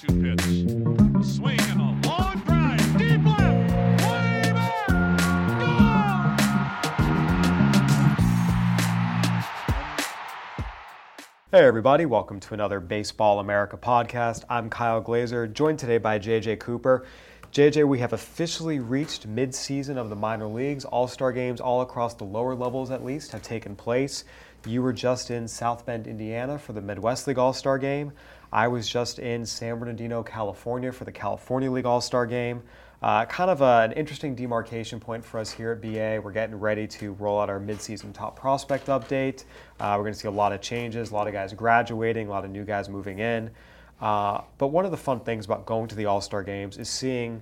2 2 pitch. A swing and a long drive. Deep left. Way back. Hey, everybody, welcome to another Baseball America podcast. I'm Kyle Glaser, joined today by JJ Cooper. JJ, we have officially reached mid-season of the minor leagues. All-star games all across the lower levels at least have taken place. You were just in South Bend, Indiana for the Midwest League All-Star game. I was just in San Bernardino, California for the California League All-Star game. Uh, kind of a, an interesting demarcation point for us here at BA. We're getting ready to roll out our midseason top prospect update. Uh, we're going to see a lot of changes, a lot of guys graduating, a lot of new guys moving in. Uh, but one of the fun things about going to the All Star games is seeing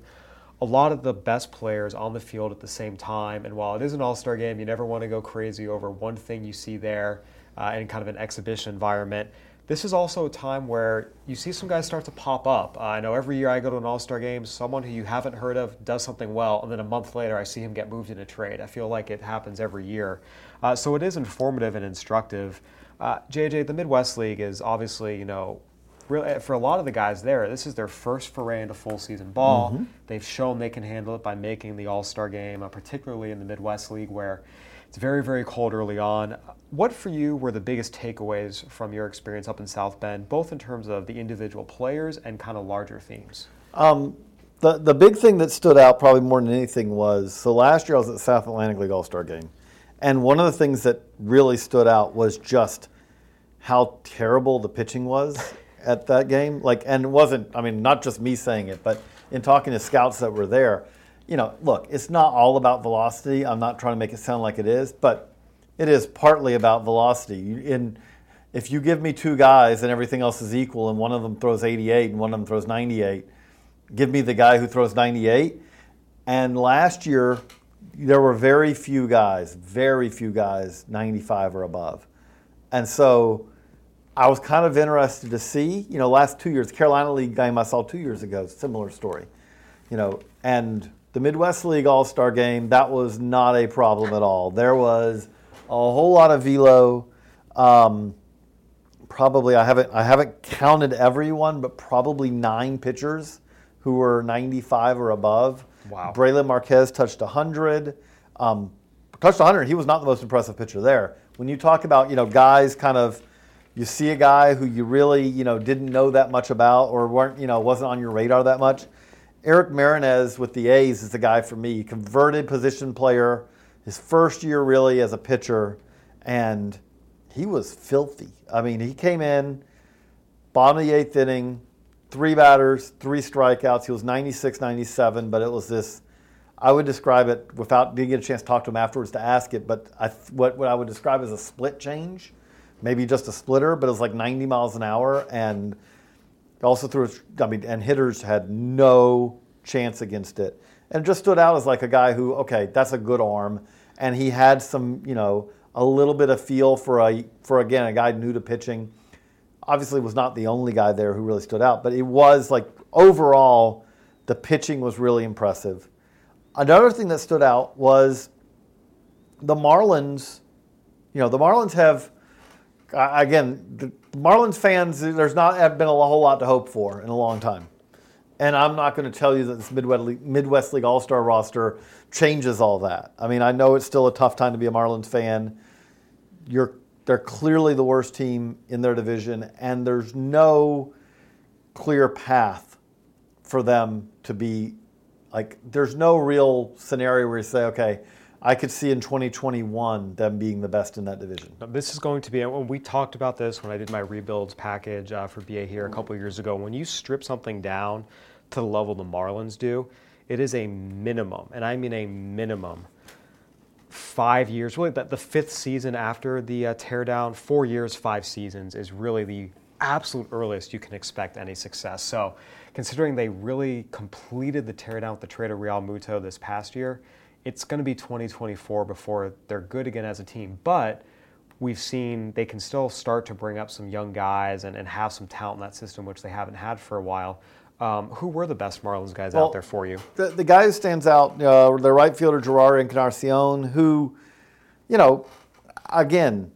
a lot of the best players on the field at the same time. And while it is an All Star game, you never want to go crazy over one thing you see there uh, in kind of an exhibition environment. This is also a time where you see some guys start to pop up. Uh, I know every year I go to an All Star game, someone who you haven't heard of does something well, and then a month later I see him get moved in a trade. I feel like it happens every year. Uh, so it is informative and instructive. Uh, JJ, the Midwest League is obviously, you know, really, for a lot of the guys there, this is their first foray into full season ball. They've shown they can handle it by making the All Star game, uh, particularly in the Midwest League where it's very, very cold early on. What for you were the biggest takeaways from your experience up in South Bend, both in terms of the individual players and kind of larger themes? Um, the the big thing that stood out probably more than anything was so last year I was at the South Atlantic League All Star Game, and one of the things that really stood out was just how terrible the pitching was at that game. Like, and it wasn't I mean not just me saying it, but in talking to scouts that were there, you know, look, it's not all about velocity. I'm not trying to make it sound like it is, but it is partly about velocity. In if you give me two guys and everything else is equal, and one of them throws 88 and one of them throws 98 give me the guy who throws 98. And last year, there were very few guys, very few guys 95 or above. And so I was kind of interested to see, you know, last two years, Carolina League game I saw two years ago, similar story, you know, and the Midwest League All Star game, that was not a problem at all. There was a whole lot of velo. Um, probably I haven't I haven't counted everyone, but probably nine pitchers who were 95 or above. Wow. Brailyn Marquez touched 100. Um, touched 100. He was not the most impressive pitcher there. When you talk about you know guys, kind of, you see a guy who you really you know didn't know that much about or weren't you know wasn't on your radar that much. Eric Marinez with the A's is the guy for me. Converted position player, his first year really as a pitcher, and he was filthy. I mean, he came in, bottom of the eighth inning, three batters, three strikeouts. He was 96, 97, but it was this. I would describe it without didn't get a chance to talk to him afterwards to ask it, but I, what, what I would describe as a split change, maybe just a splitter, but it was like 90 miles an hour, and also threw. I mean, and hitters had no chance against it, and just stood out as like a guy who, okay, that's a good arm, and he had some, you know, a little bit of feel for a for again a guy new to pitching obviously was not the only guy there who really stood out, but it was like overall, the pitching was really impressive. Another thing that stood out was the Marlins. You know, the Marlins have, again, Marlins fans, there's not been a whole lot to hope for in a long time. And I'm not going to tell you that this Midwest League, Midwest League All Star roster changes all that. I mean, I know it's still a tough time to be a Marlins fan. You're they're clearly the worst team in their division, and there's no clear path for them to be like. There's no real scenario where you say, okay, I could see in 2021 them being the best in that division. This is going to be, and we talked about this when I did my rebuilds package uh, for BA here a couple years ago. When you strip something down to the level the Marlins do, it is a minimum, and I mean a minimum, five years, really the, the fifth season after the uh, teardown, four years, five seasons is really the absolute earliest you can expect any success. So, considering they really completed the teardown with the trade of Realmuto this past year, it's going to be 2024 before they're good again as a team. But we've seen they can still start to bring up some young guys and, and have some talent in that system, which they haven't had for a while. Um, who were the best Marlins guys Well, out there for you? The, the guy who stands out, uh, the right fielder Jerar Encarnacion, who, you know, again,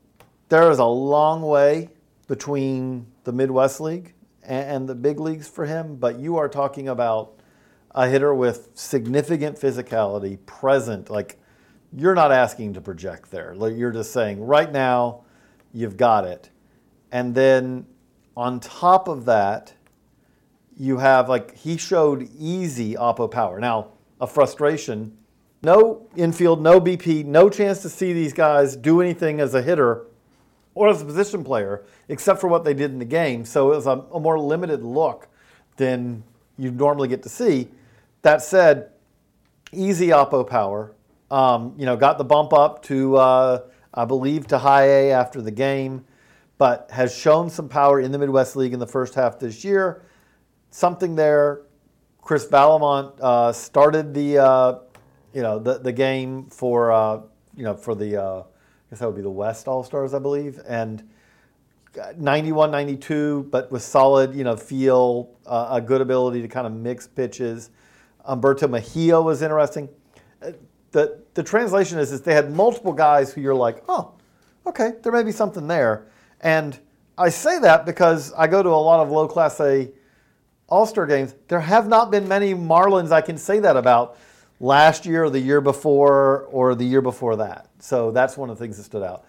there is a long way between the Midwest League and, and the big leagues for him, but you are talking about a hitter with significant physicality present. Like, you're not asking to project there. Like, you're just saying, right now, you've got it. And then on top of that, you have like he showed easy oppo power. Now, a frustration, no infield, no BP, no chance to see these guys do anything as a hitter or as a position player, except for what they did in the game. So it was a, a more limited look than you normally get to see. That said, easy oppo power. Um, you know, got the bump up to uh, I believe to high A after the game, but has shown some power in the Midwest League in the first half this year something there. Chris Vallimont uh, started the uh, you know the, the game for uh, you know for the uh, I guess that would be the West All Stars I believe and 91 92 but with solid you know feel uh, a good ability to kind of mix pitches. Humberto Mejia was interesting. Uh, The the translation is is they had multiple guys who you're like oh okay there may be something there and I say that because I go to a lot of low class A all Star games, there have not been many Marlins I can say that about last year or the year before or the year before that. So that's one of the things that stood out.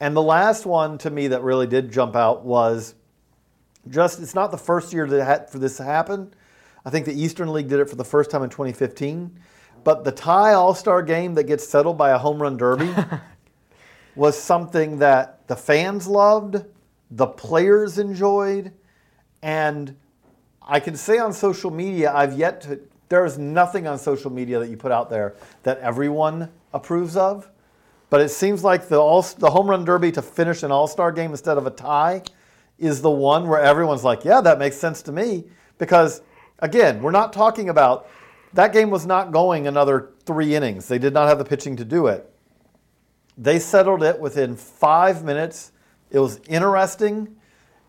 And the last one to me that really did jump out was just it's not the first year that had, for this to happen. I think the Eastern League did it for the first time in 2015. But the tie All Star game that gets settled by a home run derby was something that the fans loved, the players enjoyed, and I can say on social media, I've yet to, there is nothing on social media that you put out there that everyone approves of. But it seems like the, all, the home run derby to finish an all star game instead of a tie is the one where everyone's like, yeah, that makes sense to me. Because again, we're not talking about that game was not going another three innings. They did not have the pitching to do it. They settled it within five minutes. It was interesting.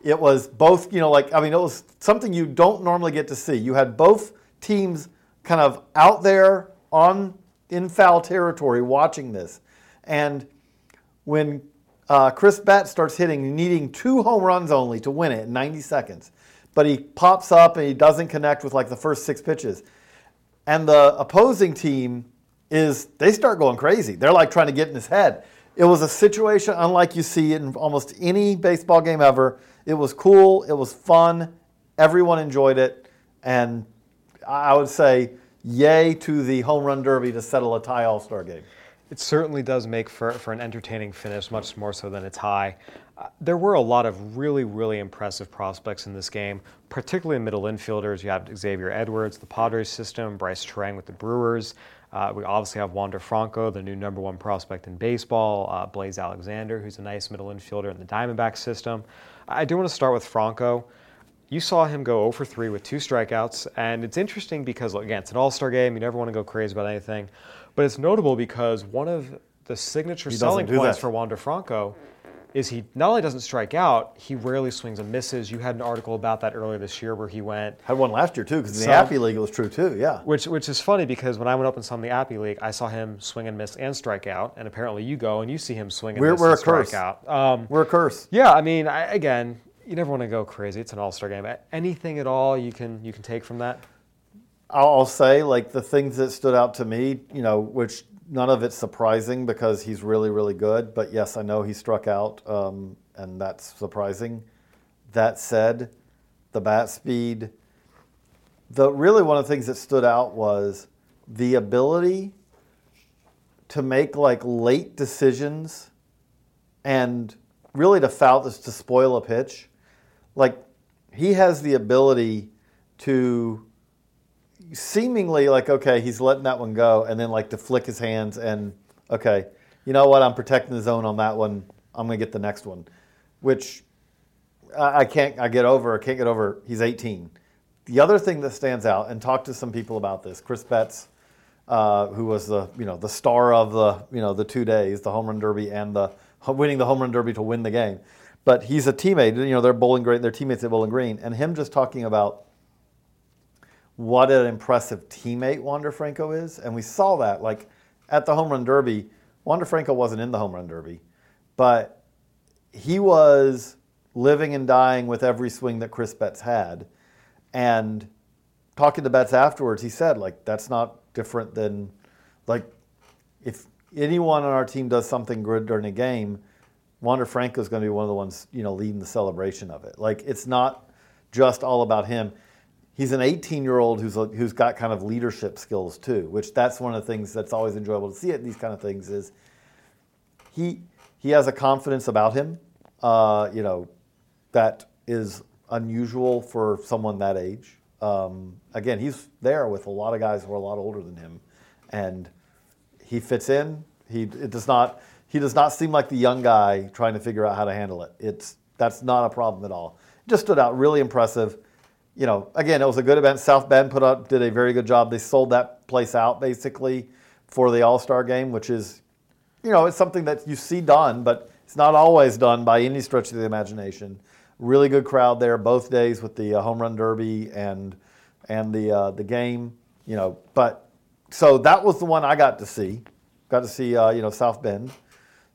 It was both, you know, like, I mean, it was something you don't normally get to see. You had both teams kind of out there on in foul territory watching this. And when uh, Chris Betts starts hitting, needing two home runs only to win it in 90 seconds, but he pops up and he doesn't connect with like the first six pitches. And the opposing team is, they start going crazy. They're like trying to get in his head. It was a situation unlike you see in almost any baseball game ever. It was cool, it was fun, everyone enjoyed it, and I would say, yay to the home run derby to settle a tie All Star game. It certainly does make for, for an entertaining finish, much more so than a tie. There were a lot of really, really impressive prospects in this game, particularly middle infielders. You have Xavier Edwards, the Padres system, Brice Turang with the Brewers. Uh, we obviously have Wander Franco, the new number one prospect in baseball, uh, Blaze Alexander, who's a nice middle infielder in the Diamondback system. I do want to start with Franco. You saw him go 0 for 3 with two strikeouts, and it's interesting because, again, it's an all star game. You never want to go crazy about anything. But it's notable because one of the signature He selling points that. for Wander Franco is he not only doesn't strike out, he rarely swings and misses. You had an article about that earlier this year where he went, Had one last year too, because the Appy League was true too. Yeah. which which is funny because when I went up and saw him in the Appy League, I saw him swing and miss and strike out, and apparently you go and you see him swing and We're- miss we're and a curse. out. Um, We're a curse. yeah, I mean, I, again, you never want to go crazy. It's an all-star game. Anything at all you can you can take from that? I'll I'll say like the things that stood out to me, you know, which none of it's surprising because he's really, really good. But yes, I know he struck out, um, and that's surprising. That said, the bat speed. The really one of the things that stood out was the ability to make like late decisions and really to foul this to spoil a pitch. Like he has the ability to seemingly like okay he's letting that one go and then like to flick his hands and okay you know what i'm protecting the zone on that one i'm going to get the next one which I I can't. I get over. I can't get over. He's 18. The other thing that stands out, and talk to some people about this. Chris Betts, uh, who was the you know the star of the you know the two days, the home run derby and the winning the home run derby to win the game. But he's a teammate. You know they're Bowling Green. They're teammates at Bowling Green, and him just talking about what an impressive teammate Wander Franco is, and we saw that like at the home run derby. Wander Franco wasn't in the home run derby, but he was living and dying with every swing that Chris Betts had. And talking to Betts afterwards, he said, like, that's not different than, like, if anyone on our team does something good during a game, Wander Franco is going to be one of the ones, you know, leading the celebration of it. Like, it's not just all about him. He's an 18 year old who's, who's got kind of leadership skills too, which that's one of the things that's always enjoyable to see at these kind of things is he, he has a confidence about him, uh, you know, that is unusual for someone that age. Um, again, he's there with a lot of guys who are a lot older than him, and he fits in. He it does not he does not seem like the young guy trying to figure out how to handle it. It's that's not a problem at all. Just stood out really impressive. You know, again, it was a good event. South Bend put up did a very good job. They sold that place out basically for the All Star game, which is, you know, it's something that you see done, but it's not always done by any stretch of the imagination. Really good crowd there both days with the uh, home run derby and and the uh, the game. You know, but so that was the one I got to see. Got to see uh, you know South Bend.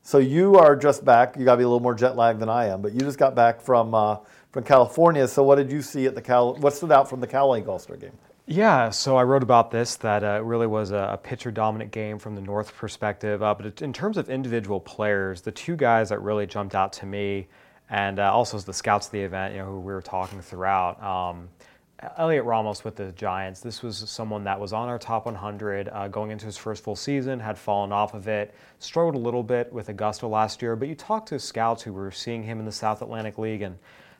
So you are just back. You got to be a little more jet lagged than I am, but you just got back from uh, from California. So what did you see at the Cal? What stood out from the Cal League All Star game? Yeah, so I wrote about this that uh, it really was a, a pitcher dominant game from the North perspective. Uh, but in terms of individual players, the two guys that really jumped out to me and uh, also the scouts of the event, you know, who we were talking throughout. Um, Heliot Ramos with the Giants. This was someone that was on our top 100 uh, going into his first full season, had fallen off of it, struggled a little bit with Augusta last year. But you talk to scouts who were seeing him in the South Atlantic League, and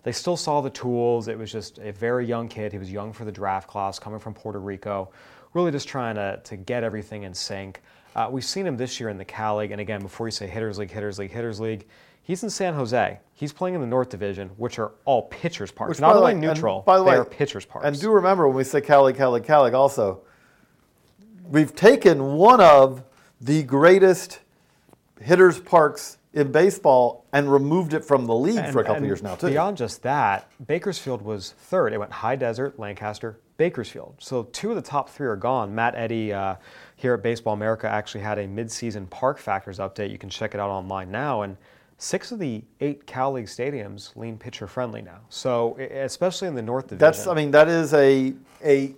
they still saw the tools. It was just a very young kid. He was young for the draft class, coming from Puerto Rico, really just trying to, to get everything in sync. Uh, we've seen him this year in the Cal League, and again, before you say Hitters League, Hitters League, Hitters League, He's in San Jose. He's playing in the North Division, which are all pitchers parks. Which, Not only way- neutral, by the they way- are pitchers parks. And do remember when we say Cal League, Cal League, Cal League, also, we've taken one of the greatest hitters parks in baseball and removed it from the league for a couple and years now too. Beyond just that, Bakersfield was third. It went High Desert, Lancaster, Bakersfield. So two of the top three are gone. Matt Eddy uh, here at Baseball America actually had a midseason park factors update. You can check it out online now. And six of the eight Cal League stadiums lean pitcher friendly now. So especially in the North Division. That's I mean that is a a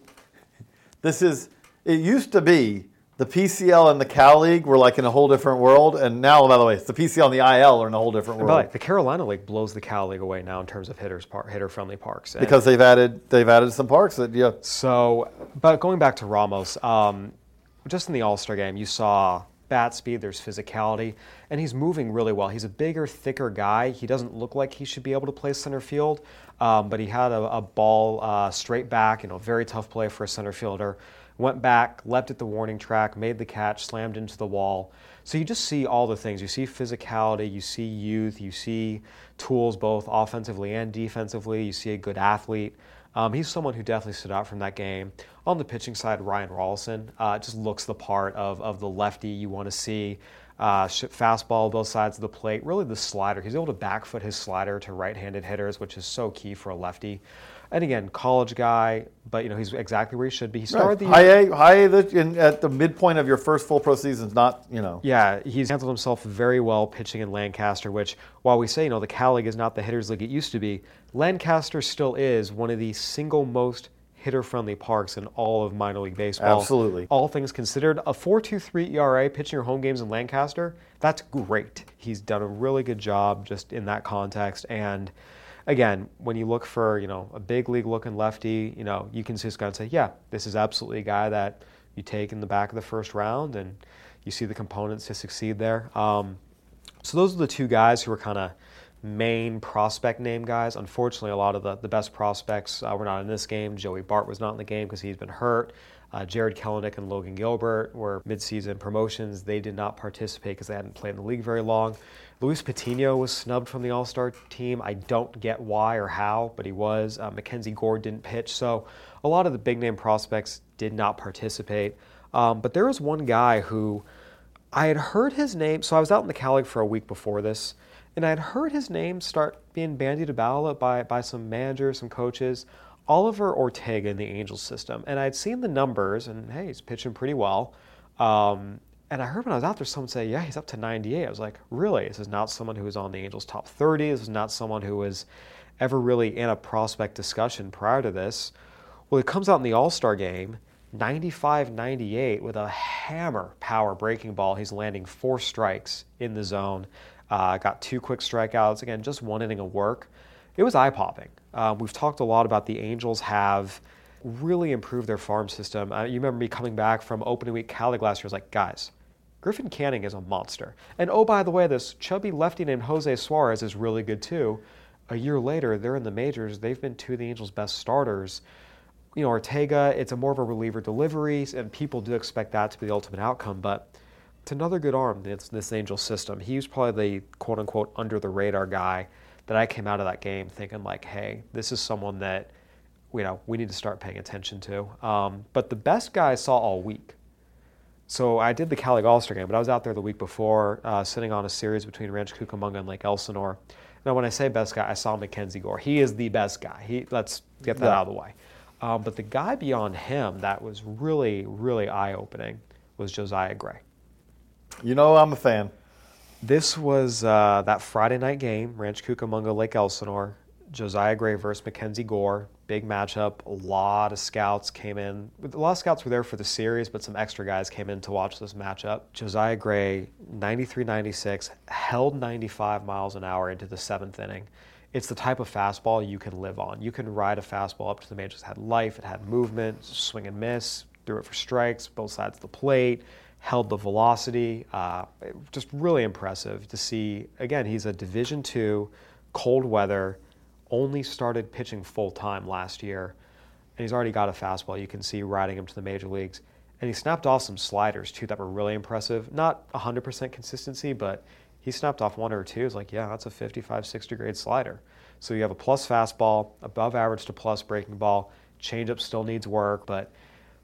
this is it used to be the PCL and the Cal League were like in a whole different world, and now by the way, it's the PCL and the IL are in a whole different And by the world way, the Carolina League blows the Cal League away now in terms of hitters par- hitter friendly parks. And- because they've added they've added some parks that yeah So, but going back to Ramos, um, just in the All Star game, you saw bat speed, there's physicality, and he's moving really well. He's a bigger, thicker guy. He doesn't look like he should be able to play center field, um, but he had a, a ball uh, straight back, you know, very tough play for a center fielder. Went back, leapt at the warning track, made the catch, slammed into the wall. So you just see all the things. You see physicality, you see youth, you see tools both offensively and defensively. You see a good athlete. Um, he's someone who definitely stood out from that game. On the pitching side, Ryan Rolison uh, just looks the part of, of the lefty you want to see. Uh, fastball, both sides of the plate. Really, the slider. He's able to back foot his slider to right-handed hitters, which is so key for a lefty. And again, college guy, but you know he's exactly where he should be. He started the high A high A in, at the midpoint of your first full pro season is not you know Yeah, he's handled himself very well pitching in Lancaster, which, while we say, you know, the Cal League is not the hitters league it used to be, Lancaster still is one of the single most hitter friendly parks in all of minor league baseball. Absolutely. All things considered, a 4.23 ERA pitching your home games in Lancaster, that's great. He's done a really good job just in that context. And again, when you look for, you know, a big league looking lefty, you know, you can just kind of say, yeah, this is absolutely a guy that you take in the back of the first round and you see the components to succeed there. Um, so those are the two guys who were kind of main prospect name guys. Unfortunately, a lot of the, the best prospects uh, were not in this game. Joey Bart was not in the game because he's been hurt. Uh, Jarred Kelenic and Logan Gilbert were midseason promotions. They did not participate because they hadn't played in the league very long. Luis Patino was snubbed from the All Star team. I don't get why or how, but he was. Uh, Mackenzie Gore didn't pitch. So a lot of the big name prospects did not participate. Um, but there was one guy who I had heard his name. So I was out in the Cal League for a week before this, and I had heard his name start being bandied about by, by some managers, some coaches. Oliver Ortega in the Angels system. And I'd seen the numbers, and hey, he's pitching pretty well. Um, and I heard when I was out there someone say, yeah, he's up to 98. I was like, really? This is not someone who was on the Angels top 30. This is not someone who was ever really in a prospect discussion prior to this. Well, he comes out in the All Star game, 95 98 with a hammer power breaking ball. He's landing four strikes in the zone. Uh, got two quick strikeouts. Again, just one inning of work. It was eye popping. Uh, we've talked a lot about the Angels have really improved their farm system. Uh, you remember me coming back from opening week Cali last year. I was like, guys, Griffin Canning is a monster. And oh, by the way, this chubby lefty named Jose Suarez is really good too. A year later, they're in the majors. They've been two of the Angels' best starters. You know, Ortega, it's a more of a reliever delivery, and people do expect that to be the ultimate outcome. But it's another good arm in this Angel system. He was probably the quote unquote under the radar guy that I came out of that game thinking like, hey, this is someone that you know we need to start paying attention to. Um, but the best guy I saw all week. So I did the Cal League All Star game, but I was out there the week before, uh, sitting on a series between Rancho Cucamonga and Lake Elsinore. Now, when I say best guy, I saw Mackenzie Gore. He is the best guy. He let's get that yeah. out of the way. Um, but the guy beyond him that was really, really eye opening was Josiah Gray. You know, I'm a fan. This was uh, that Friday night game, Rancho Cucamonga, Lake Elsinore. Josiah Gray versus Mackenzie Gore. Big matchup. A lot of scouts came in. A lot of scouts were there for the series, but some extra guys came in to watch this matchup. Josiah Gray, 93 96, held 95 miles an hour into the seventh inning. It's the type of fastball you can live on. You can ride a fastball up to the majors. It had life, it had movement, swing and miss, threw it for strikes, both sides of the plate held the velocity. Uh, just really impressive to see. Again, he's a Division two, cold weather, only started pitching full time last year, and he's already got a fastball. You can see riding him to the major leagues. And he snapped off some sliders too that were really impressive. Not 100% consistency, but he snapped off one or two. It's like, yeah, that's a 55, 60 grade slider. So you have a plus fastball, above average to plus breaking ball. Changeup still needs work, but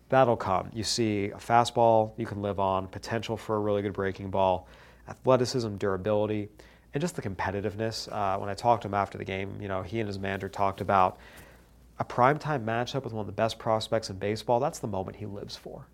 that'll come. You see a fastball you can live on, potential for a really good breaking ball, athleticism, durability, and just the competitiveness. Uh, when I talked to him after the game, you know, he and his manager talked about a primetime matchup with one of the best prospects in baseball. That's the moment he lives for.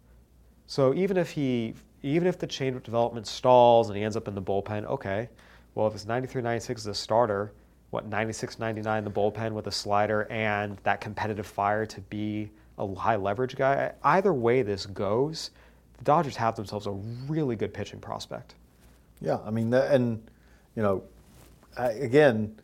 So even if he, even if the changeup development stalls and he ends up in the bullpen, okay. Well, if it's 93, 96 as a starter, what 96, 99 in the bullpen with a slider and that competitive fire to be a high leverage guy. Either way this goes, the Dodgers have themselves a really good pitching prospect. Yeah, I mean, and you know, again,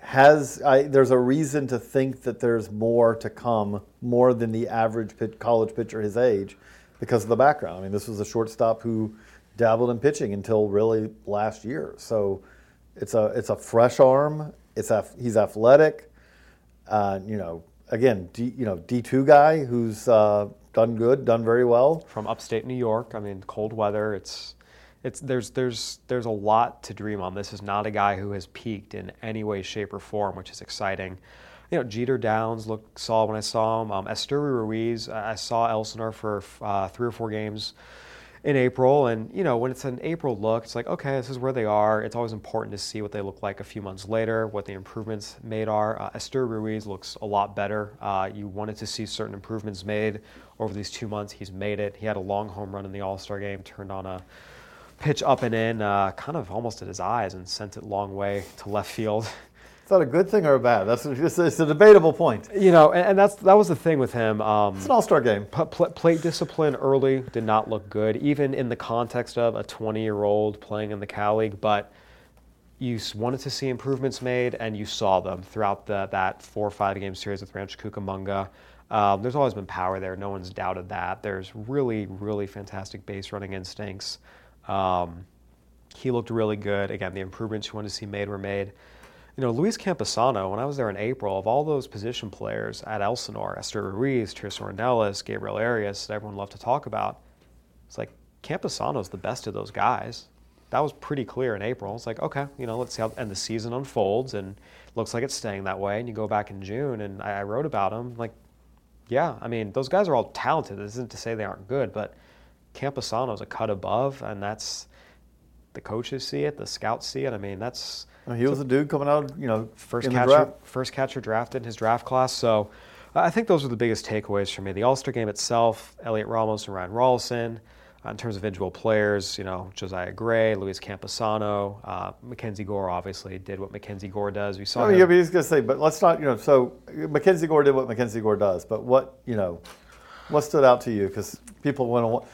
has I, there's a reason to think that there's more to come, more than the average pit, college pitcher his age, because of the background. I mean, this was a shortstop who dabbled in pitching until really last year. So it's a it's a fresh arm. It's a, he's athletic. Uh, you know, again, D, you know, D2 guy who's uh, done good, done very well. From upstate New York. I mean, cold weather. It's it's there's there's there's a lot to dream on. This is not a guy who has peaked in any way, shape, or form, which is exciting. You know, Jeter Downs looked solid when I saw him. Um, Esteury Ruiz, I saw Elsinore for uh, three or four games in April. And, you know, when it's an April look, it's like, okay, this is where they are. It's always important to see what they look like a few months later, what the improvements made are. Uh, Esteury Ruiz looks a lot better. Uh, you wanted to see certain improvements made over these two months. He's made it. He had a long home run in the All Star game, turned on a pitch up and in, uh, kind of almost at his eyes, and sent it long way to left field. that a good thing or a bad? That's just, it's a debatable point. You know, and, and that's that was the thing with him. Um, it's an all-star game. P- plate discipline early did not look good, even in the context of a 20-year-old playing in the Cal League. But you wanted to see improvements made, and you saw them throughout the, that four or five game series with Rancho Cucamonga. Um, there's always been power there. No one's doubted that. There's really, really fantastic base running instincts. Um, He looked really good. Again, the improvements you wanted to see made were made. You know, Luis Campusano, when I was there in April, of all those position players at Elsinore, Esteury Ruiz, Tirso Ornelas, Gabriel Arias, that everyone loved to talk about, it's like Campusano's the best of those guys. That was pretty clear in April. It's like, okay, you know, let's see how and the season unfolds and looks like it's staying that way. And you go back in June and I, I wrote about him, like, yeah, I mean, those guys are all talented. This isn't to say they aren't good, but Campusano's a cut above, and that's the coaches see it, the scouts see it. I mean, that's He was a dude coming out, you know, first catcher, first catcher drafted in his draft class. So I think those are the biggest takeaways for me. The All Star game itself, Heliot Ramos and Ryan Rolison. Uh, in terms of individual players, you know, Josiah Gray, Luis Campusano, uh, Mackenzie Gore obviously did what Mackenzie Gore does. We saw Oh, him. yeah, he's to say, but let's not, you know, so Mackenzie Gore did what Mackenzie Gore does, but what, you know, what stood out to you? Because people want to,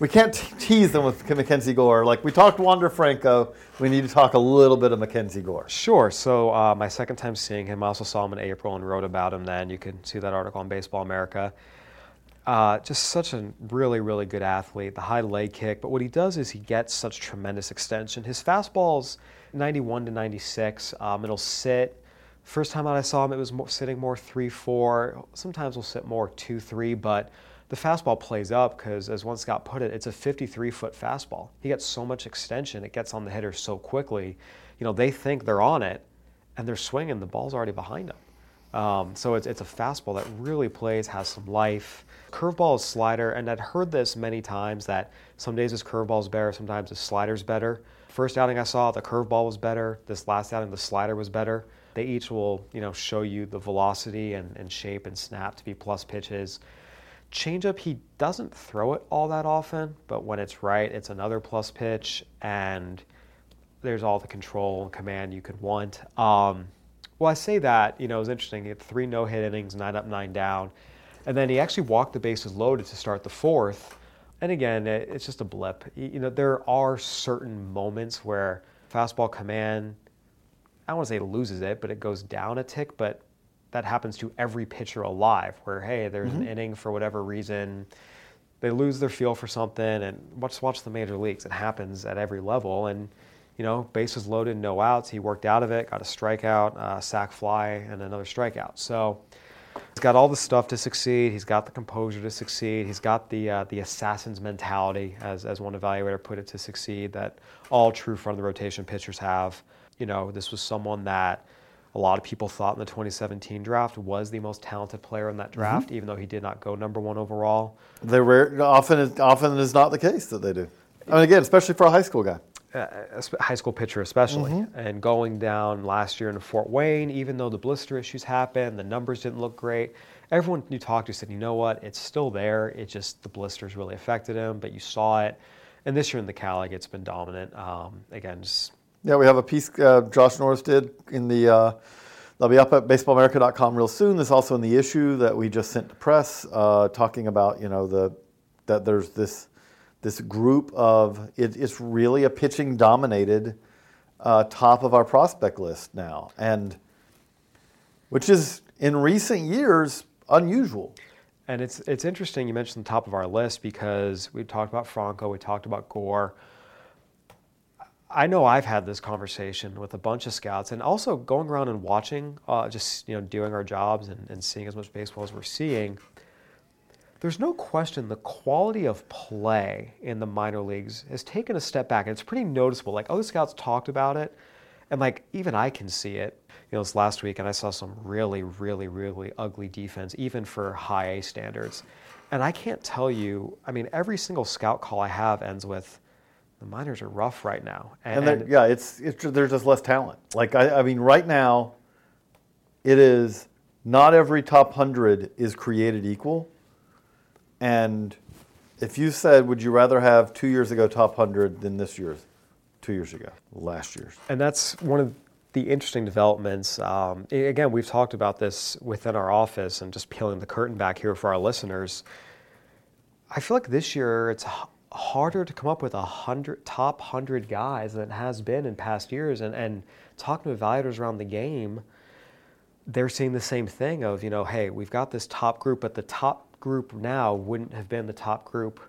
we can't tease them with Mackenzie Gore. Like we talked Wander Franco, we need to talk a little bit of Mackenzie Gore. Sure. So uh, my second time seeing him, I also saw him in April and wrote about him then. You can see that article on Baseball America. Uh, just such a really, really good athlete, the high leg kick. But what he does is he gets such tremendous extension. His fastball's 91 to 96. Um, it'll sit. First time out I saw him, it was more, sitting more 3 4. Sometimes we'll sit more 2 3. But the fastball plays up because, as one scout put it, it's a 53 foot fastball. He gets so much extension, it gets on the hitter so quickly. You know, they think they're on it and they're swinging, the ball's already behind them. Um, so it's, it's a fastball that really plays, has some life. Curveball is slider, and I'd heard this many times that some days his curveball is better, sometimes his slider's better. First outing I saw, the curveball was better. This last outing, the slider was better. They each will, you know, show you the velocity and, and shape and snap to be plus pitches. Changeup, he doesn't throw it all that often, but when it's right, it's another plus pitch, and there's all the control and command you could want. Um, well, I say that, you know, it was interesting. He had three no hit innings, nine up, nine down. And then he actually walked the bases loaded to start the fourth. And again, it- it's just a blip. You know, there are certain moments where fastball command, I don't want to say loses it, but it goes down a tick. But that happens to every pitcher alive where, hey, there's an inning for whatever reason. They lose their feel for something. And watch, watch the major leagues. It happens at every level. And you know, bases loaded, no outs. He worked out of it, got a strikeout, uh, sac fly, and another strikeout. So he's got all the stuff to succeed. He's got the composure to succeed. He's got the uh, the assassin's mentality, as as one evaluator put it, to succeed. That all true front of the rotation pitchers have. You know, this was someone that a lot of people thought in the 2017 draft was the most talented player in that draft, even though he did not go number one overall. They rare, often, often is not the case that they do. I mean, again, especially for a high school guy. uh, a sp- high school pitcher especially, and going down last year in Fort Wayne, even though the blister issues happened, the numbers didn't look great. Everyone you talked to said, you know what, it's still there. It just the blisters really affected him, but you saw it. And this year in the Cal League, it's been dominant. Um, again, just Yeah, we have a piece uh, Josh Norris did in the. Uh, they'll be up at baseballamerica.com real soon. There's also in the issue that we just sent to press, uh, talking about you know the that there's this this group of it, it's really a pitching dominated uh, top of our prospect list now, and which is in recent years unusual. And it's it's interesting you mentioned the top of our list because we talked about Franco, we talked about Gore. I know I've had this conversation with a bunch of scouts, and also going around and watching, uh, just you know, doing our jobs and, and seeing as much baseball as we're seeing. There's no question the quality of play in the minor leagues has taken a step back, and it's pretty noticeable. Like other scouts talked about it, and like even I can see it. You know, this last week, and I saw some really, really, really ugly defense, even for high A standards. And I can't tell you. I mean, every single scout call I have ends with, "The minors are rough right now." And there, yeah, it's, it's there's just less talent. Like I, I mean, right now, it is not every top hundred is created equal. And if you said, would you rather have two years ago top hundred than this year's, two years ago, last year's? And that's one of the interesting developments. Um, again, we've talked about this within our office and just peeling the curtain back here for our listeners. I feel like this year it's harder to come up with a hundred top hundred guys than it has been in past years. And, and talking to evaluators around the game, they're seeing the same thing of, you know, hey, we've got this top group, but the top group now wouldn't have been the top group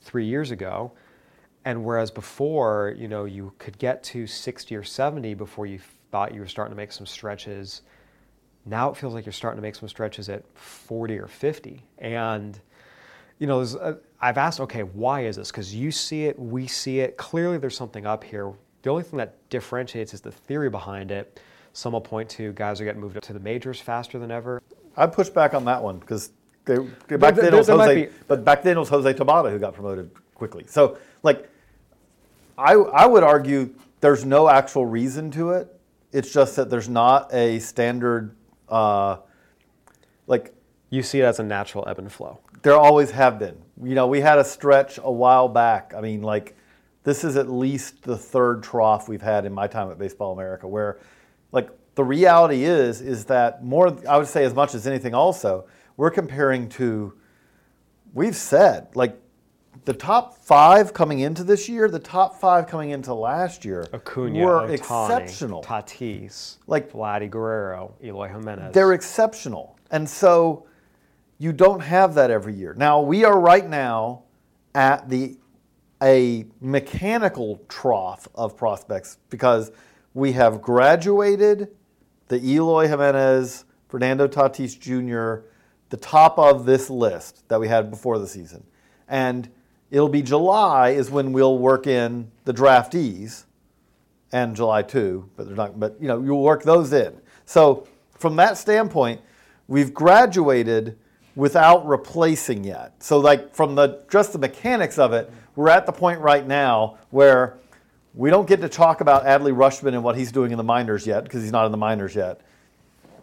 three years ago. And whereas before, you know, you could get to 60 or 70 before you thought you were starting to make some stretches. Now it feels like you're starting to make some stretches at 40 or 50. And, you know, there's a, I've asked, okay, why is this? Because you see it, we see it. Clearly, there's something up here. The only thing that differentiates is the theory behind it. Some will point to guys are getting moved up to the majors faster than ever. I push back on that one because they, back there- then it was Jose, be- but back then it was Jose Tabata who got promoted quickly. So like, I I would argue there's no actual reason to it. It's just that there's not a standard, uh, like You see it as a natural ebb and flow. there always have been. You know, we had a stretch a while back. I mean, like, this is at least the third trough we've had in my time at Baseball America, where, like, the reality is, is that more, I would say, as much as anything, also, we're comparing to, we've said, like, the top five coming into this year, the top five coming into last year Acuna, were Ohtani, exceptional. Tatis, Like- Vladdy Guerrero, Eloy Jimenez. They're exceptional. And so you don't have that every year. Now, we are right now at the a mechanical trough of prospects because we have graduated the Eloy Jimenez, Fernando Tatis Jr., the top of this list that we had before the season. And it'll be July is when we'll work in the draftees and July 2, but they're not but you know, you'll work those in. So from that standpoint, we've graduated without replacing yet. So like from the just the mechanics of it, we're at the point right now where we don't get to talk about Adley Rutschman and what he's doing in the minors yet because he's not in the minors yet.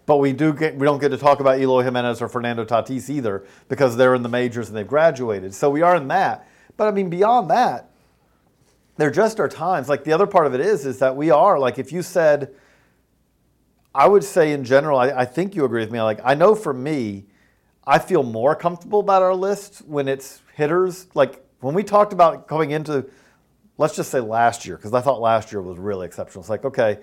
But we do get we don't get to talk about Eloy Jimenez or Fernando Tatis either because they're in the majors and they've graduated. So we are in that. But I mean beyond that, there just are times like the other part of it is is that we are like if you said i would say in general I, I think you agree with me like i know for me i feel more comfortable about our list when it's hitters like when we talked about going into let's just say last year because i thought last year was really exceptional it's like okay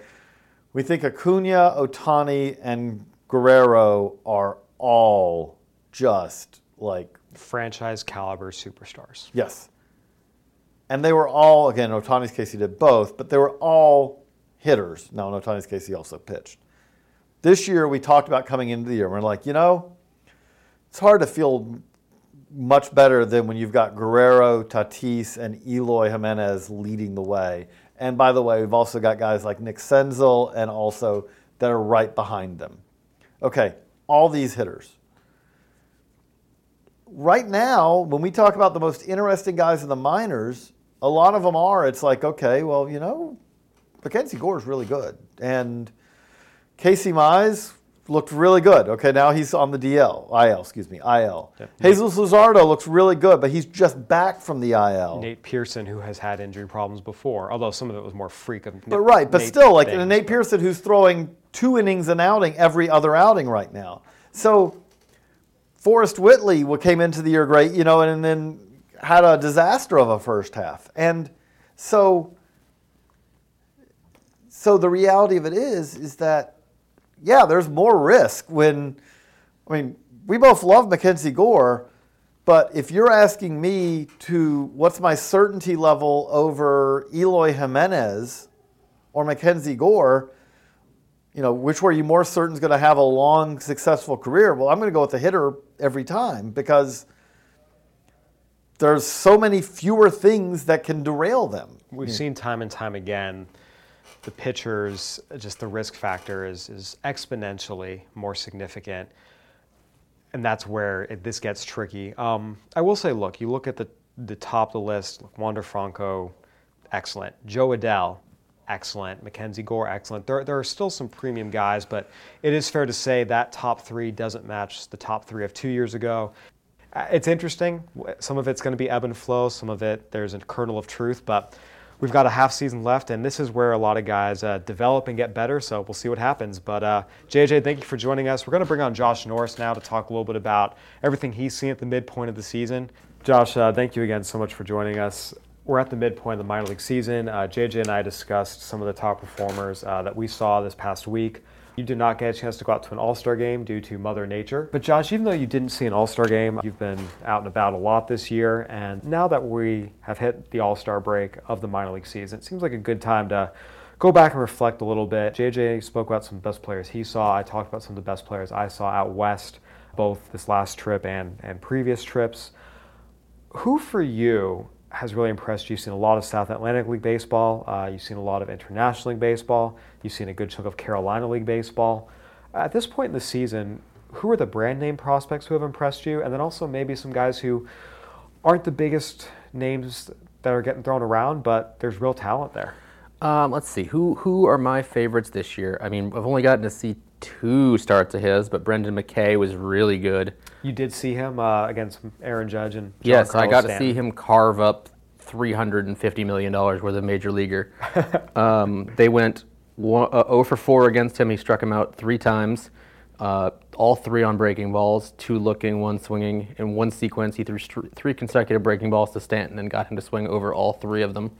we think acuna ohtani and guerrero are all just like franchise caliber superstars. Yes. And they were all, again, in Ohtani's case, he did both, but they were all hitters. Now, in Ohtani's case, he also pitched. This year, we talked about coming into the year. We're like, you know, it's hard to feel much better than when you've got Guerrero, Tatis, and Eloy Jimenez leading the way. And by the way, we've also got guys like Nick Senzel and also that are right behind them. Okay, all these hitters right now, when we talk about the most interesting guys in the minors, a lot of them are. It's like, okay, well, you know, Mackenzie Gore is really good, and Casey Mize looked really good. Okay, now he's on the DL, IL, excuse me, IL. Yep. Jesus Luzardo looks really good, but he's just back from the IL. Nate Pearson, who has had injury problems before, although some of it was more freak of. But right, but Nate still, like things, Nate Pearson, who's throwing two innings an outing every other outing right now. So Forrest Whitley came into the year great, you know, and then had a disaster of a first half. And so, so the reality of it is, is that yeah, there's more risk when. I mean, we both love Mackenzie Gore, but if you're asking me to what's my certainty level over Eloy Jimenez or Mackenzie Gore, you know, which were you more certain is going to have a long, successful career? Well, I'm going to go with the hitter every time because there's so many fewer things that can derail them. We've seen time and time again the pitchers, just the risk factor is, is exponentially more significant. And that's where it, this gets tricky. Um, I will say, look, you look at the, the top of the list, Wander Franco, excellent. Jo Adell, excellent. Mackenzie Gore, excellent. There, there are still some premium guys, but it is fair to say that top three doesn't match the top three of two years ago. Uh, It's interesting. Some of it's going to be ebb and flow. Some of it, there's a kernel of truth, but we've got a half season left, and this is where a lot of guys uh, develop and get better. So we'll see what happens. But uh, JJ, thank you for joining us. We're going to bring on Josh Norris now to talk a little bit about everything he's seen at the midpoint of the season. Josh, uh, thank you again so much for joining us. We're at the midpoint of the minor league season. Uh, JJ and I discussed some of the top performers uh, that we saw this past week. You did not get a chance to go out to an All Star game due to Mother Nature. But Josh, even though you didn't see an All Star game, you've been out and about a lot this year. And now that we have hit the All Star break of the minor league season, it seems like a good time to go back and reflect a little bit. JJ spoke about some best players he saw. I talked about some of the best players I saw out west, both this last trip and, and previous trips. Who for you has really impressed you? You've seen a lot of South Atlantic League baseball. Uh, you've seen a lot of International League baseball. You've seen a good chunk of Carolina League baseball. At this point in the season, who are the brand name prospects who have impressed you? And then also maybe some guys who aren't the biggest names that are getting thrown around, but there's real talent there. Um, let's see who who are my favorites this year. I mean, I've only gotten to see two starts of his, but Brendan McKay was really good. You did see him uh, against Aaron Judge and yes, I Giancarlo got to see him carve up three hundred and fifty million dollars worth of major leaguer. um, they went one, uh, 0 for 4 against him. He struck him out three times, uh, all three on breaking balls, two looking, one swinging. In one sequence, he threw str- three consecutive breaking balls to Stanton and got him to swing over all three of them.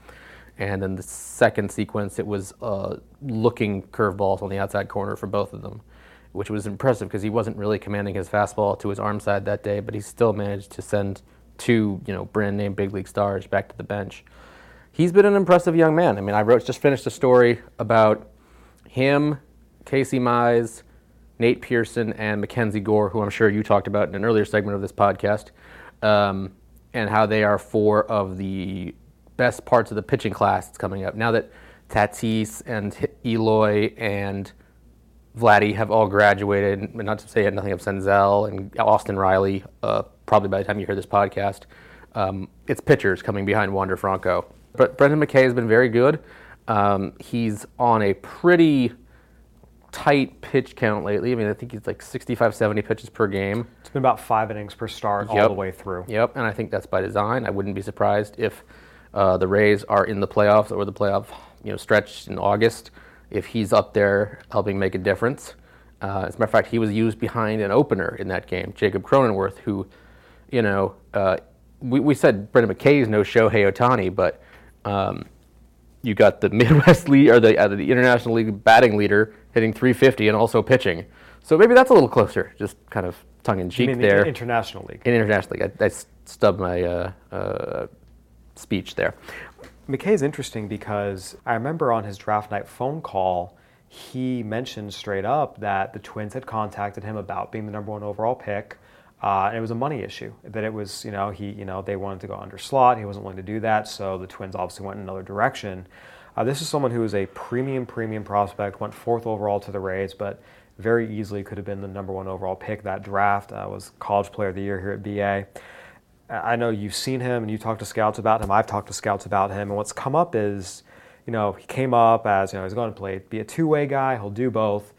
And then the second sequence, it was uh, looking curveballs on the outside corner for both of them, which was impressive because he wasn't really commanding his fastball to his arm side that day, but he still managed to send two, you know, brand name big league stars back to the bench. He's been an impressive young man. I mean, I wrote just finished a story about him, Casey Mize, Nate Pearson, and Mackenzie Gore, who I'm sure you talked about in an earlier segment of this podcast, um, and how they are four of the best parts of the pitching class that's coming up. Now that Tatis and Eloy and Vladdy have all graduated, not to say nothing of Senzel and Austin Riley, uh, probably by the time you hear this podcast, um, it's pitchers coming behind Wander Franco. But Brendan McKay has been very good. Um, he's on a pretty tight pitch count lately. I mean, I think he's like 65, 70 pitches per game. It's been about five innings per start all Yep. the way through. Yep, and I think that's by design. I wouldn't be surprised if uh, the Rays are in the playoffs or the playoff you know stretch in August if he's up there helping make a difference. Uh, as a matter of fact, he was used behind an opener in that game, Jacob Cronenworth, who, you know, uh, we, we said Brendan McKay is no Shohei Ohtani, but um, you got the Midwest League or the uh, the International League batting leader hitting 350 and also pitching. So maybe that's a little closer, just kind of tongue in cheek there. the International League. In International League, I, I stubbed my uh, uh, speech there. McKay's interesting because I remember on his draft night phone call, he mentioned straight up that the Twins had contacted him about being the number one overall pick. Uh, and it was a money issue. That it was, you know, he, you know, they wanted to go under slot. He wasn't willing to do that, so the Twins obviously went in another direction. Uh, this is someone who is a premium, premium prospect. Went fourth overall to the Rays, but very easily could have been the number one overall pick that draft. Uh, was College Player of the Year here at BA. I know you've seen him and you talked to scouts about him. I've talked to scouts about him, and what's come up is, you know, he came up as you know he's going to play be a two-way guy. He'll do both.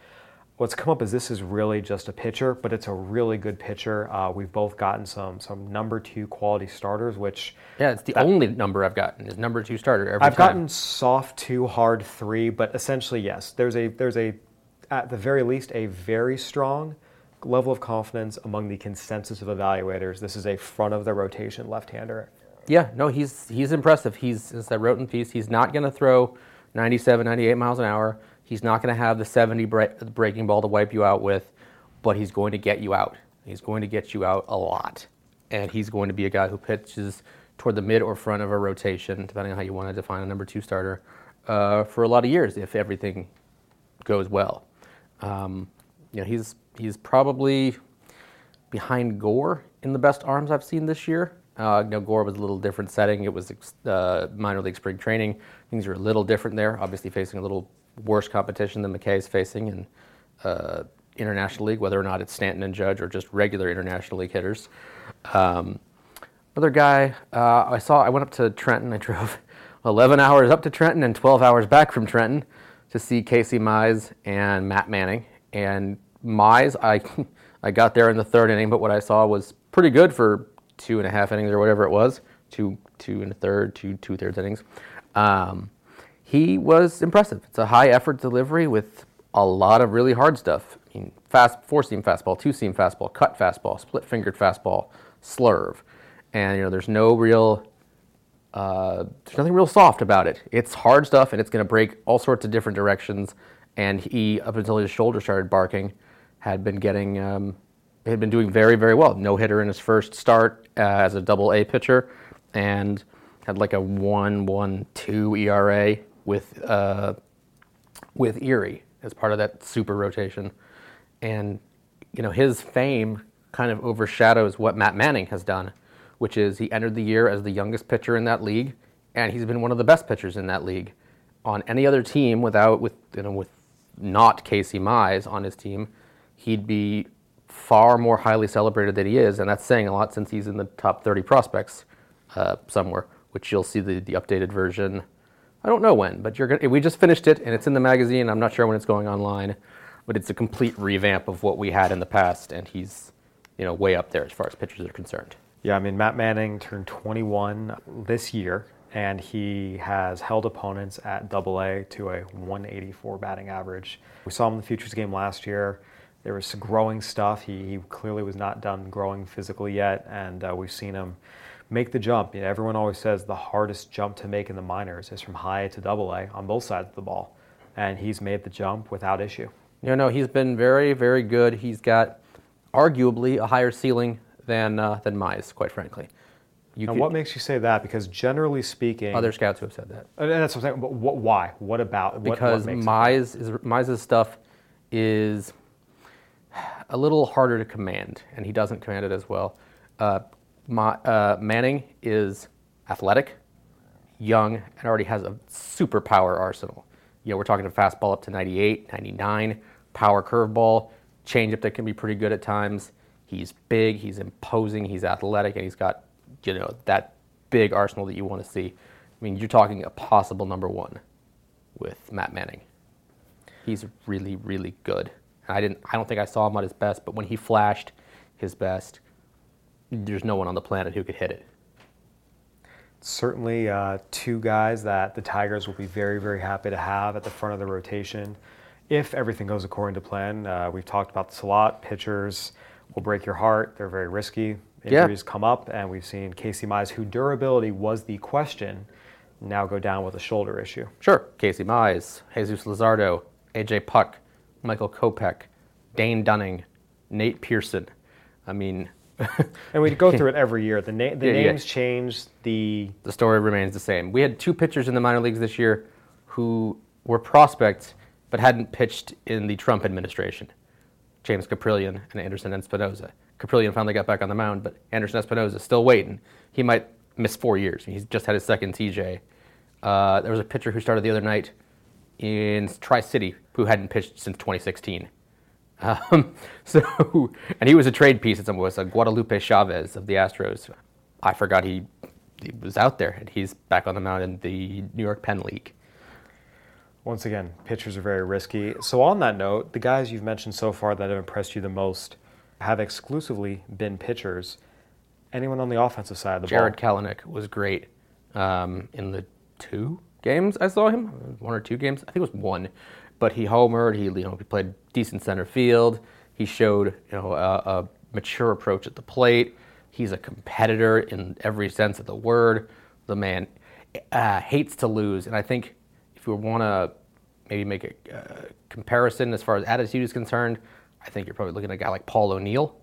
What's come up is this is really just a pitcher, but it's a really good pitcher. Uh, we've both gotten some some number two quality starters, which Yeah, it's the only number I've gotten is number two starter every I've time. gotten soft two, hard three, but essentially yes, there's a there's a at the very least a very strong level of confidence among the consensus of evaluators. This is a front of the rotation left-hander. Yeah, no, he's he's impressive. He's as I wrote in piece, he's not going to throw 97, 98 miles an hour. He's not going to have the 70 bre- breaking ball to wipe you out with, but he's going to get you out. He's going to get you out a lot, and he's going to be a guy who pitches toward the mid or front of a rotation, depending on how you want to define a number two starter, uh, for a lot of years if everything goes well. Um, you know, he's he's probably behind Gore in the best arms I've seen this year. Uh, Gore was a little different setting. It was uh, minor league spring training. Things are a little different there. Obviously, facing a little worse competition than McKay's facing in uh, international league, whether or not it's Stanton and Judge or just regular international league hitters. Um, other guy uh, I saw. I went up to Trenton. I drove 11 hours up to Trenton and 12 hours back from Trenton to see Casey Mize and Matt Manning. And Mize, I I got there in the third inning, but what I saw was pretty good for two and a half innings or whatever it was, two two and a third, two two thirds innings. Um, he was impressive. It's a high effort delivery with a lot of really hard stuff. I mean, fast four seam fastball, two seam fastball, cut fastball, split fingered fastball, slurve, and you know there's no real uh, there's nothing real soft about it. It's hard stuff and it's going to break all sorts of different directions and he up until his shoulder started barking, had been getting um, had been doing very very well. No hitter in his first start uh, as a Double A pitcher, and had like a one one two ERA with uh, with Erie as part of that super rotation, and you know his fame kind of overshadows what Matt Manning has done, which is he entered the year as the youngest pitcher in that league, and he's been one of the best pitchers in that league. On any other team, without with you know with not Casey Mize on his team, he'd be far more highly celebrated than he is, and that's saying a lot since he's in the top 30 prospects uh, somewhere, which you'll see the, the updated version. I don't know when, but you're gonna, we just finished it, and it's in the magazine. I'm not sure when it's going online, but it's a complete revamp of what we had in the past, and he's you know way up there as far as pitchers are concerned. Yeah, I mean, Matt Manning turned 21 this year, and he has held opponents at double A to a 184 batting average. We saw him in the Futures game last year. There was some growing stuff. He, he clearly was not done growing physically yet, and uh, we've seen him make the jump. You know, everyone always says the hardest jump to make in the minors is from high to double A on both sides of the ball, and he's made the jump without issue. You know, he's been very, very good. He's got arguably a higher ceiling than uh, than Mize, quite frankly. You And could- what makes you say that? Because generally speaking, other scouts who have said that? and that's what I'm saying. But what, why? What about? What, because what Mize is Mize's stuff is a little harder to command, and he doesn't command it as well. Uh, Ma, uh, Manning is athletic, young, and already has a super power arsenal. You know, we're talking a fastball up to 98, 99, power curveball, changeup that can be pretty good at times. He's big, he's imposing, he's athletic, and he's got you know that big arsenal that you want to see. I mean, you're talking a possible number one with Matt Manning. He's really, really good. I didn't. I don't think I saw him at his best, but when he flashed his best, there's no one on the planet who could hit it. certainly uh, two guys that the Tigers will be very, very happy to have at the front of the rotation if everything goes according to plan. Uh, we've talked about this a lot. Pitchers will break your heart. They're very risky. Yeah. Injuries come up, and we've seen Casey Mize, who durability was the question, now go down with a shoulder issue. Sure, Casey Mize, Jesus Luzardo, AJ Puk, Michael Kopech, Dane Dunning, Nate Pearson. I mean, And we go through it every year. The, na- the Yeah, yeah. names change. The the story remains the same. We had two pitchers in the minor leagues this year who were prospects but hadn't pitched in the Trump administration. James Kaprielian and Anderson Espinoza. Kaprielian finally got back on the mound, but Anderson Espinoza is still waiting. He might miss four years. He's just had his second TJ. Uh, there was a pitcher who started the other night in Tri City who hadn't pitched since 2016. Um, so, and he was a trade piece at some was a Guadalupe Chavez of the Astros. I forgot he, he was out there, and he's back on the mound in the New York Penn League. Once again, pitchers are very risky. So, on that note, the guys you've mentioned so far that have impressed you the most have exclusively been pitchers. Anyone on the offensive side of the Jared ball? Jarred Kelenic was great um, in the two games I saw him, one or two games. I think it was one, but he homered. He you know he played decent center field. He showed you know a, a mature approach at the plate. He's a competitor in every sense of the word. The man uh, hates to lose, and I think if you want to maybe make a uh, comparison as far as attitude is concerned, I think you're probably looking at a guy like Paul O'Neill,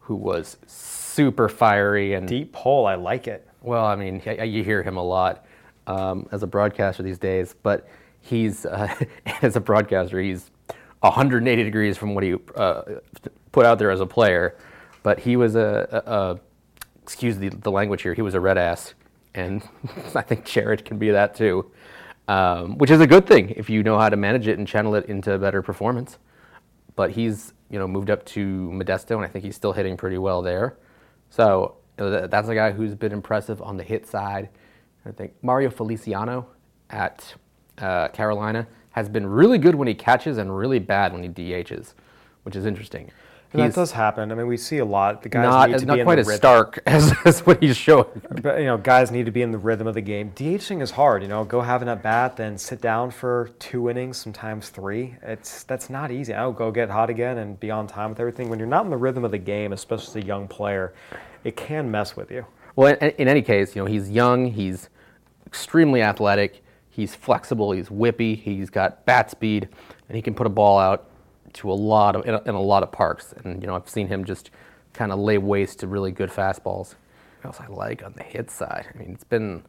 who was super fiery and Deep hole. I like it. well, I mean, you hear him a lot um, as a broadcaster these days, but he's uh, as a broadcaster, he's 180 degrees from what he uh, put out there as a player. But he was a, a, a excuse the, the language here, he was a red ass, and I think Jarred can be that too, um, which is a good thing if you know how to manage it and channel it into better performance. But he's you know moved up to Modesto, and I think he's still hitting pretty well there. So that's a guy who's been impressive on the hit side. I think Mario Feliciano at uh, Carolina has been really good when he catches and really bad when he DHs, which is interesting. And He's that does happen. I mean, we see a lot. The guys not, need to not be in quite the as rhythm. stark as, as what he's showing. But, you know, guys need to be in the rhythm of the game. DHing is hard. You know, go have an at bat, then sit down for two innings, sometimes three. It's that's not easy. I'll go get hot again and be on time with everything. When you're not in the rhythm of the game, especially as a young player, it can mess with you. Well, in, in any case, you know, he's young, he's extremely athletic, he's flexible, he's whippy, he's got bat speed, and he can put a ball out to a lot of in a, in a lot of parks. And you know, I've seen him just kind of lay waste to really good fastballs. What else I like on the hit side? I mean, it's been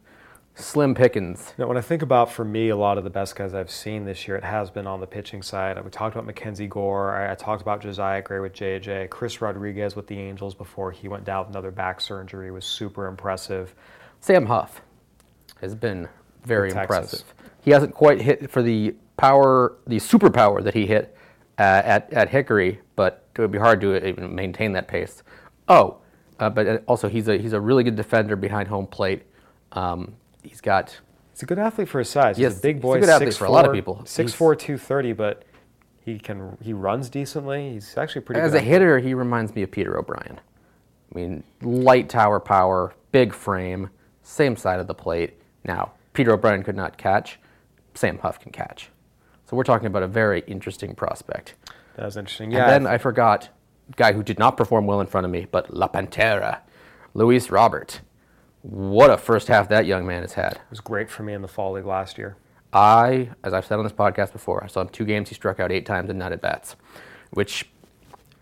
slim pickings. Now, when I think about, for me, a lot of the best guys I've seen this year, it has been on the pitching side. We talked about Mackenzie Gore. I, I talked about Josiah Gray with JJ. Chris Rodriguez with the Angels before he went down with another back surgery was super impressive. Sam Huff has been very impressive. He hasn't quite hit for the power, the superpower that he hit uh, at, at Hickory, but it would be hard to even maintain that pace. Oh, uh, but also he's a he's a really good defender behind home plate. Um, he's got He's a good athlete for his size. Yes, a big he's a boy. good athlete for a lot of people. 6'4", He's- 230, but he can he runs decently. He's actually pretty as a hitter, he reminds me of Peter O'Brien. I mean, light tower power, big frame, same side of the plate. Now, Peter O'Brien could not catch. Sam Huff can catch. So we're talking about a very interesting prospect. That was interesting. Yeah. And then I forgot guy who did not perform well in front of me, but La Pantera, Luis Robert. What a first half that young man has had. it was great for me in the fall league last year. I, as I've said on this podcast before, I saw him two games he struck out eight times in nine at bats, which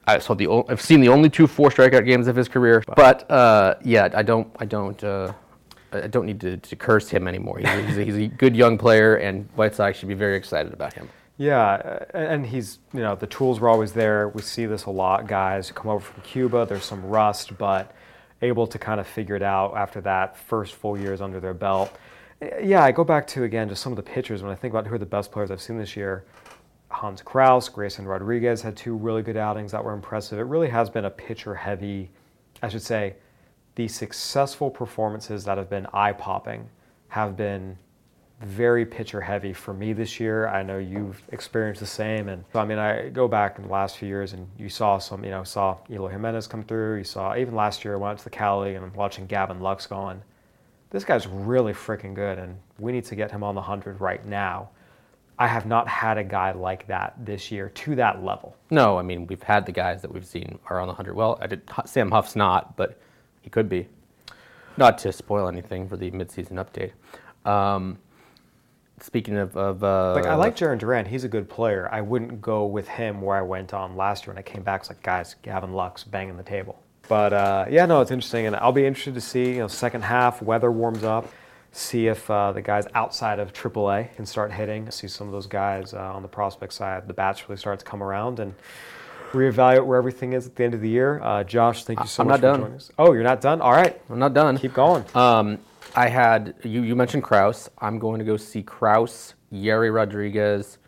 I saw the I've seen the only two four strikeout games of his career. But uh, yeah, I don't I don't uh, I don't need to, to curse him anymore. He's a, he's, a, he's a good young player, and White Sox should be very excited about him. Yeah, and he's you know the tools were always there. We see this a lot. Guys come over from Cuba, there's some rust, but able to kind of figure it out after that first full years under their belt. Uh, Yeah, I go back to again just some of the pitchers when I think about who are the best players I've seen this year. Hans Crouse, Grayson Rodriguez had two really good outings that were impressive. It really has been a pitcher heavy, I should say, the successful performances that have been eye popping have been very pitcher heavy for me this year. I know you've experienced the same. And I mean, I go back in the last few years and you saw some, you know, saw Eloy Jimenez come through. You saw even last year, I went to the Cali and I'm watching Gavin Lux going, this guy's really freaking good and we need to get him on the 100 right now. I have not had a guy like that this year to that level. No, I mean we've had the guys that we've seen are on the hundred. Well, I did, Sam Huff's not, but he could be. Not to spoil anything for the midseason update. Um, speaking of, of uh, Like I like Jarren Duran, he's a good player. I wouldn't go with him where I went on last year when I came back. It's like guys, Gavin Lux banging the table. But uh, yeah, no, it's interesting, and I'll be interested to see. You know, second half, weather warms up. See if uh, the guys outside of AAA can start hitting. See some of those guys uh, on the prospect side. The bats really start to come around and reevaluate where everything is at the end of the year. Uh, Josh, thank you so I'm much not for done. joining us. Oh, you're not done. All right, I'm not done. keep going. Um, I had you. You mentioned Crouse. I'm going to go see Crouse, Yerry Rodriguez,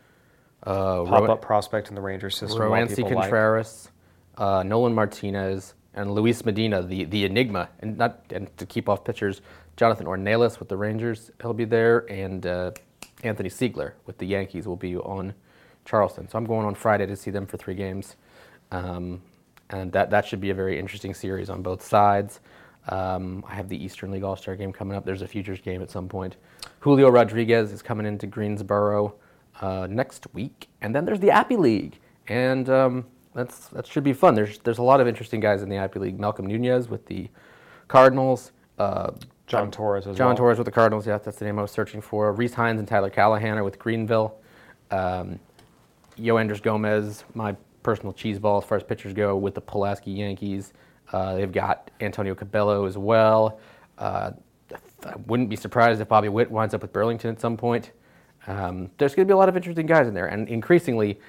uh, Pop Ro- up prospect in the Rangers system. Roansy people like. Contreras, uh, Nolan Martinez, and Luis Medina, the, the enigma, and not and to keep off pitchers, Jonathan Ornelas with the Rangers, he'll be there, and uh, Anthony Seigler with the Yankees will be on Charleston. So I'm going on Friday to see them for three games, um, and that that should be a very interesting series on both sides. Um, I have the Eastern League All Star game coming up. There's a futures game at some point. Julio Rodriguez is coming into Greensboro uh, next week, and then there's the Appy League, and um, that's that should be fun. There's there's a lot of interesting guys in the Appy League. Malcolm Nunez with the Cardinals. Uh, Jhon Torres as John well. Torres with the Cardinals. Yeah, that's the name I was searching for. Reese Hines and Tyler Callahan are with Greenville. Um, Yo Anders Gomez, my personal cheese ball as far as pitchers go, with the Pulaski Yankees. Uh, they've got Antonio Cabello as well. Uh, I wouldn't be surprised if Bobby Witt winds up with Burlington at some point. Um, there's going to be a lot of interesting guys in there, and increasingly,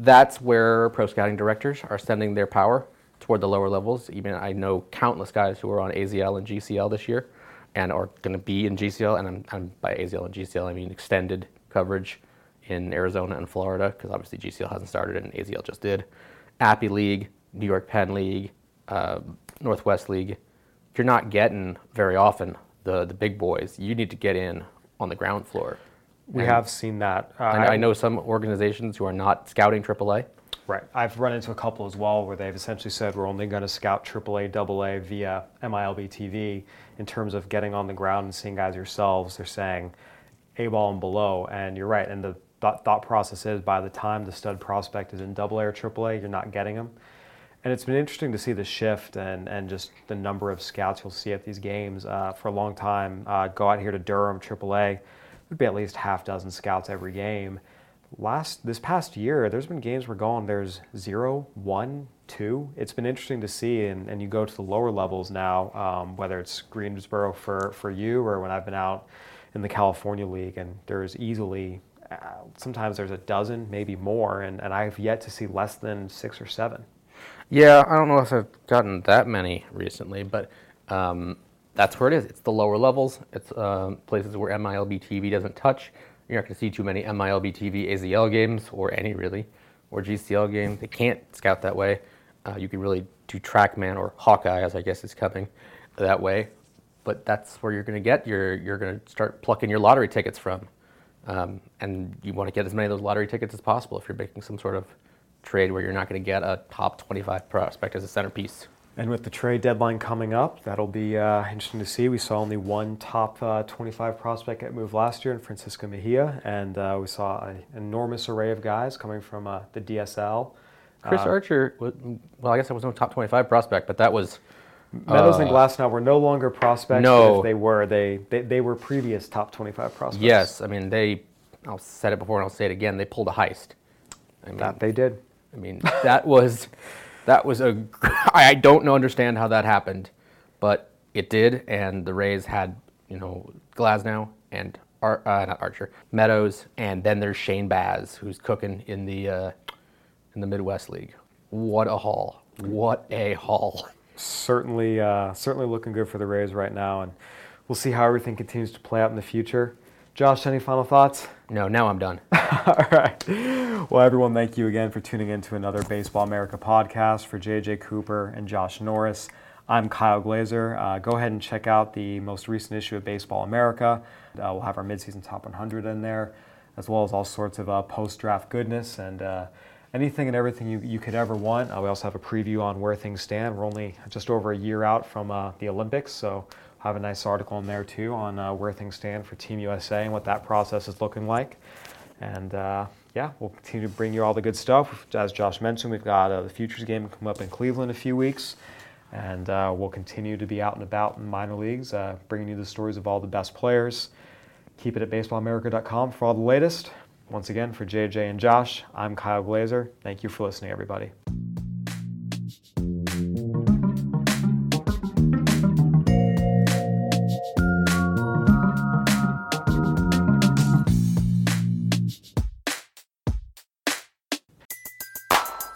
that's where pro scouting directors are sending their power toward the lower levels. Even I know countless guys who are on AZL and GCL this year, and are going to be in GCL. And I'm, I'm by AZL and GCL, I mean extended coverage in Arizona and Florida, because obviously GCL hasn't started and AZL just did. Appy League, New York Penn League, uh, Northwest League. If you're not getting very often the the big boys, you need to get in on the ground floor. We And- have seen that. Uh, and I know some organizations who are not scouting AAA. Right. I've run into a couple as well where they've essentially said we're only going to scout AAA, AA via MILB TV in terms of getting on the ground and seeing guys yourselves. They're saying A ball and below. And you're right. And the thought, thought process is by the time the stud prospect is in double A AA or AAA, you're not getting them. And it's been interesting to see the shift and, and just the number of scouts you'll see at these games. Uh, for a long time, uh, go out here to Durham, AAA, there'd be at least half dozen scouts every game. last this past year, there's been games where going there's zero, one, two. It's been interesting to see, and, and you go to the lower levels now, um, whether it's Greensboro for for you or when I've been out in the California League, and there's easily uh, sometimes there's a dozen, maybe more, and, and I've yet to see less than six or seven. Yeah, I don't know if I've gotten that many recently, but um, that's where it is. It's the lower levels. It's uh, places where MILB TV doesn't touch. You're not going to see too many MILB TV AZL games or any really, or GCL games. They can't scout that way. Uh, you can really do TrackMan or Hawkeye, as I guess is coming, that way. But that's where you're going to get your. You're going to start plucking your lottery tickets from, um, and you want to get as many of those lottery tickets as possible if you're making some sort of trade where you're not going to get a top 25 prospect as a centerpiece. And with the trade deadline coming up, that'll be uh, interesting to see. We saw only one top uh, 25 prospect get moved last year in Francisco Mejia, and uh, we saw an enormous array of guys coming from uh, the DSL. Chris Uh, Archer, well, I guess that was no top 25 prospect, but that was Meadows and Glasnow were no longer prospects. No. if they were, they, they they were previous top 25 prospects. yes. I mean, they. I'll said it before and I'll say it again. They pulled a heist. I mean, that they did. I mean, that was that was a. I don't know understand how that happened, but it did, and the Rays had you know Glasnow and Ar, uh, not Archer Meadows, and then there's Shane Baz who's cooking in the uh, in the Midwest League. What a haul! What a haul! Certainly uh, certainly looking good for the Rays right now, and we'll see how everything continues to play out in the future. Josh, any final thoughts? No, now I'm done. All right. Well, everyone, thank you again for tuning in to another Baseball America podcast. For JJ Cooper and Josh Norris, I'm Kyle Glaser. Uh, go ahead and check out the most recent issue of Baseball America. Uh, we'll have our midseason top 100 in there, as well as all sorts of uh, post draft goodness and uh, anything and everything you, you could ever want. Uh, we also have a preview on where things stand. We're only just over a year out from uh, the Olympics, so have a nice article in there too on uh, where things stand for Team USA and what that process is looking like. And uh, yeah, we'll continue to bring you all the good stuff. As Josh mentioned, we've got uh, the Futures game come up in Cleveland in a few weeks. And uh, we'll continue to be out and about in minor leagues, bringing you the stories of all the best players. Keep it at baseballamerica.com for all the latest. Once again, for JJ and Josh, I'm Kyle Glaser. Thank you for listening, everybody.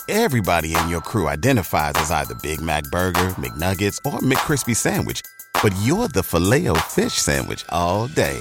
Everybody in your crew identifies as either Big Mac Burger, McNuggets, or McCrispy Sandwich. But you're the Filet-O-Fish Sandwich all day.